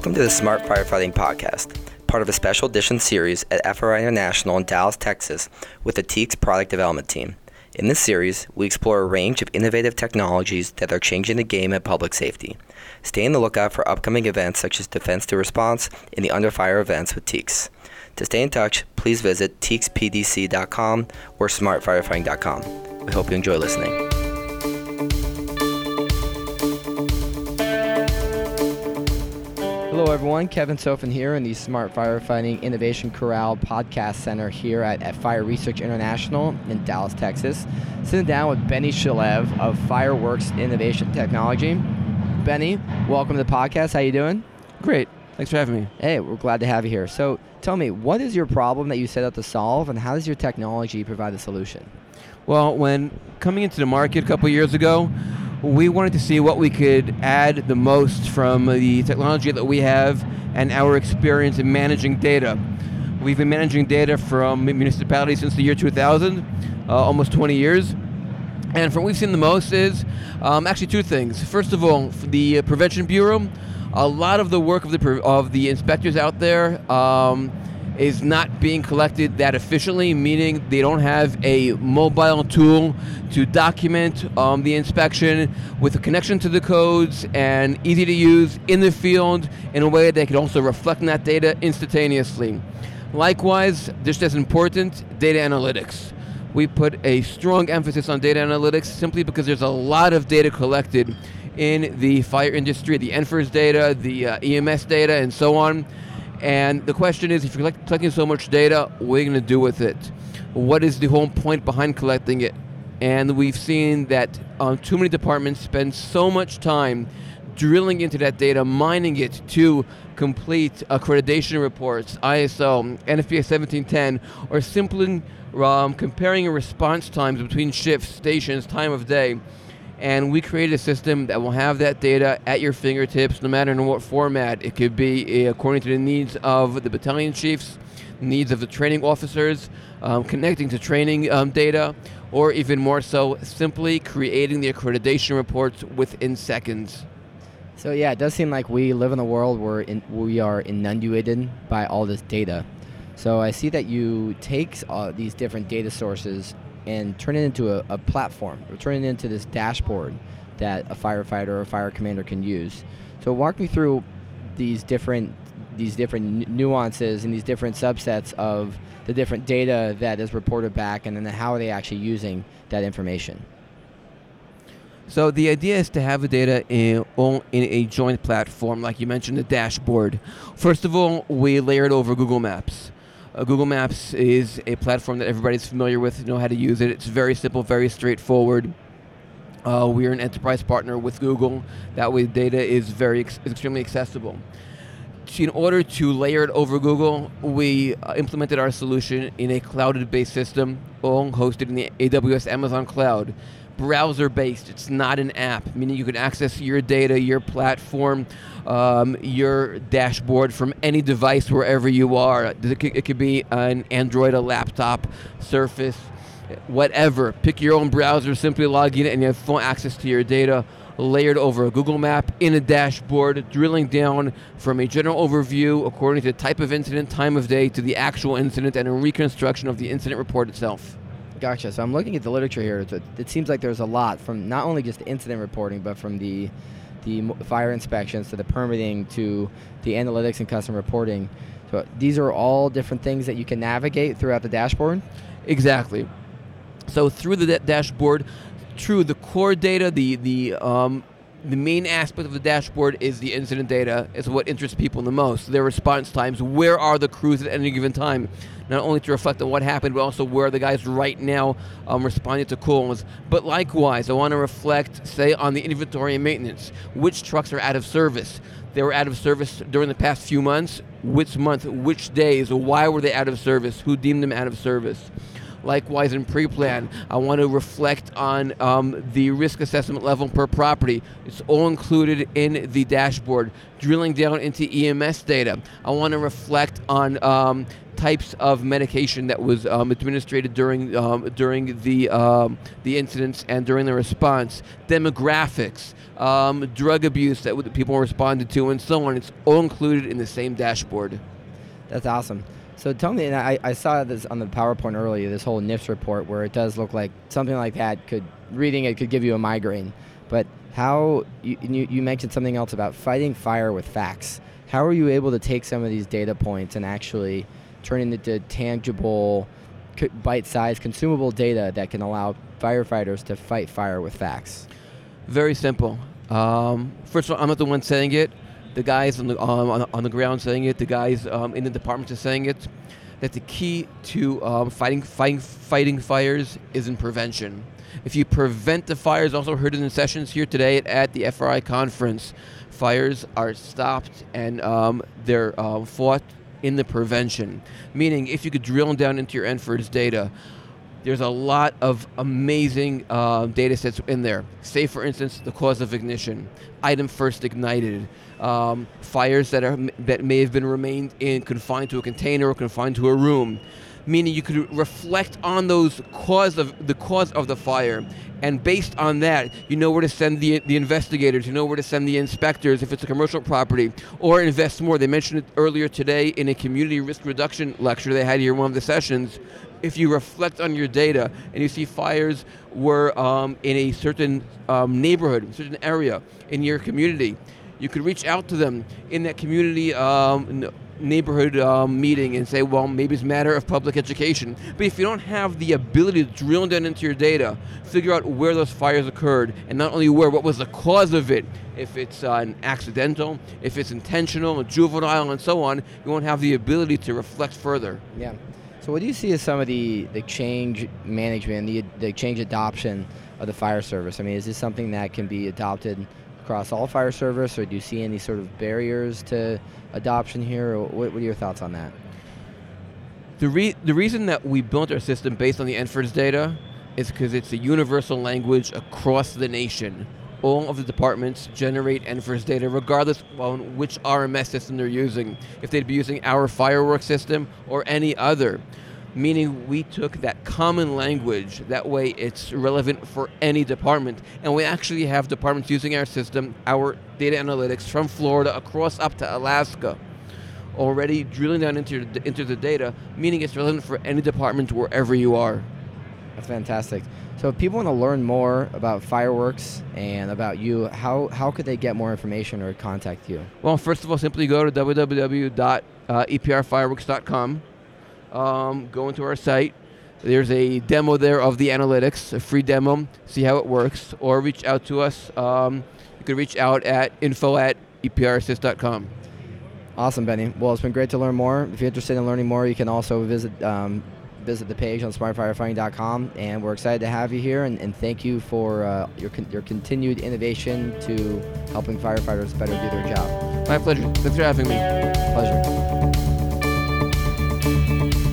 Welcome to the Smart Firefighting Podcast, part of a special edition series at FRI International in Dallas, Texas, with the TEEX product development team. In this series, we explore a range of innovative technologies that are changing the game at public safety. Stay on the lookout for upcoming events such as Defense to Response and the Under Fire events with TEEX. To stay in touch, please visit teexpdc.com or smartfirefighting.com. We hope you enjoy listening. Hello, everyone. Kevin Sofen here in the Smart Firefighting Innovation Corral Podcast Center here at, at Fire-Rescue International in Dallas, Texas. Sitting down with Benny Shalev of Fireworks Innovation Technology. Benny, welcome to the podcast. How you doing? Great. Thanks for having me. Hey, we're glad to have you here. So, tell me, what is your problem that you set out to solve, and how does your technology provide the solution? Well, when coming into the market a couple years ago, we wanted to see what we could add the most from the technology that we have and our experience in managing data. We've been managing data from municipalities since the year 2000, uh, almost 20 years. And from what we've seen the most is um, actually two things. First of all, the Prevention Bureau, a lot of the work of the of the inspectors out there um, is not being collected that efficiently, meaning they don't have a mobile tool to document um, the inspection with a connection to the codes and easy to use in the field in a way that can also reflect that data instantaneously. Likewise, just as important, data analytics. We put a strong emphasis on data analytics simply because there's a lot of data collected in the fire industry, the NFIRS data, the uh, EMS data, and so on and the question is, if you're collecting so much data, what are you going to do with it? What is the whole point behind collecting it? And we've seen that um, too many departments spend so much time drilling into that data, mining it to complete accreditation reports, ISO, NFPA 1710, or simply um, comparing response times between shifts, stations, time of day and we created a system that will have that data at your fingertips no matter in what format. It could be uh, according to the needs of the battalion chiefs, needs of the training officers, um, connecting to training um, data, or even more so, simply creating the accreditation reports within seconds. So yeah, it does seem like we live in a world where in, we are inundated by all this data. So I see that you take uh, these different data sources and turn it into a, a platform or turn it into this dashboard that a firefighter or a fire commander can use. So walk me through these different these different nuances and these different subsets of the different data that is reported back and then how are they actually using that information. So the idea is to have the data in, in a joint platform, like you mentioned, the dashboard. First of all, we layer it over Google Maps. Uh, Google Maps is a platform that everybody's familiar with, know how to use it. It's very simple, very straightforward. Uh, we're an enterprise partner with Google. That way, data is very ex- extremely accessible. In order to layer it over Google, we uh, implemented our solution in a cloud-based system, all hosted in the AWS Amazon cloud browser based. It's not an app, meaning you can access your data, your platform, um, your dashboard from any device wherever you are. It could, it could be an Android, a laptop, Surface, whatever. Pick your own browser, simply log in, and you have full access to your data layered over a Google map in a dashboard, drilling down from a general overview according to type of incident, time of day, to the actual incident, and a reconstruction of the incident report itself. Gotcha. So I'm looking at the literature here. It seems like there's a lot from not only just incident reporting, but from the the fire inspections to the permitting to the analytics and custom reporting. So these are all different things that you can navigate throughout the dashboard. Exactly. So through the dashboard, through the core data, the the um, the main aspect of the dashboard is the incident data. It's what interests people the most. Their response times. Where are the crews at any given time? Not only to reflect on what happened, but also where are the guys right now um, responding to calls. But likewise, I want to reflect, say, on the inventory and maintenance. Which trucks are out of service? They were out of service during the past few months. Which month? Which days? Why were they out of service? Who deemed them out of service? Likewise, in pre-plan, I want to reflect on um, the risk assessment level per property. It's all included in the dashboard. Drilling down into EMS data, I want to reflect on um, types of medication that was um, administered during um, during the um, the incidents and during the response, demographics, um, drug abuse that people responded to, and so on. It's all included in the same dashboard. That's awesome. So tell me, and I, I saw this on the PowerPoint earlier, this whole NFIRS report where it does look like something like that could, reading it could give you a migraine. But how, you, you, you mentioned something else about fighting fire with facts. How are you able to take some of these data points and actually turn it into tangible, bite-sized, consumable data that can allow firefighters to fight fire with facts? Very simple. Um, first of all, I'm not the one saying it. The guys on the um, on, on the ground saying it. The guys um, in the departments are saying it. That the key to um, fighting fighting fighting fires is in prevention. If you prevent the fires, also heard in the sessions here today at, the FRI conference, fires are stopped and um, they're uh, fought in the prevention. Meaning, if you could drill down into your NFIRS data, there's a lot of amazing uh, data sets in there. Say, for instance, the cause of ignition, item first ignited, um, fires that are that may have been remained in confined to a container or confined to a room. Meaning, you could reflect on those cause of the cause of the fire, and based on that, you know where to send the the investigators. You know where to send the inspectors if it's a commercial property, or invest more. They mentioned it earlier today in a community risk reduction lecture they had here in one of the sessions if you reflect on your data and you see fires were um, in a certain um, neighborhood, certain area in your community, you could reach out to them in that community um, neighborhood um, meeting and say, well, maybe it's a matter of public education. But if you don't have the ability to drill down into your data, figure out where those fires occurred, and not only where, what was the cause of it, if it's uh, an accidental, if it's intentional, juvenile, and so on, you won't have the ability to reflect further. Yeah. So, what do you see as some of the, the change management, the, the change adoption of the fire service? I mean, is this something that can be adopted across all fire service, or do you see any sort of barriers to adoption here? What, what are your thoughts on that? The, re- the reason that we built our system based on the NFIRS data is because it's a universal language across the nation. All of the departments generate NFIRS data regardless on which RMS system they're using. If they'd be using our fireworks system or any other. Meaning we took that common language, that way it's relevant for any department. And we actually have departments using our system, our data analytics from Florida across up to Alaska already drilling down into, into the data, meaning it's relevant for any department wherever you are. That's fantastic. So, if people want to learn more about fireworks and about you, how, how could they get more information or contact you? Well, first of all, simply go to www.eprfireworks.com. Um, go into our site. There's a demo there of the analytics, a free demo. See how it works, or reach out to us. Um, you can reach out at info at eprassist.com. Awesome, Benny. Well, it's been great to learn more. If you're interested in learning more, you can also visit um, visit the page on smartfirefighting.com. And we're excited to have you here, and, and thank you for uh, your con- your continued innovation to helping firefighters better do their job. My pleasure. Thanks for having me. Pleasure. Thank you.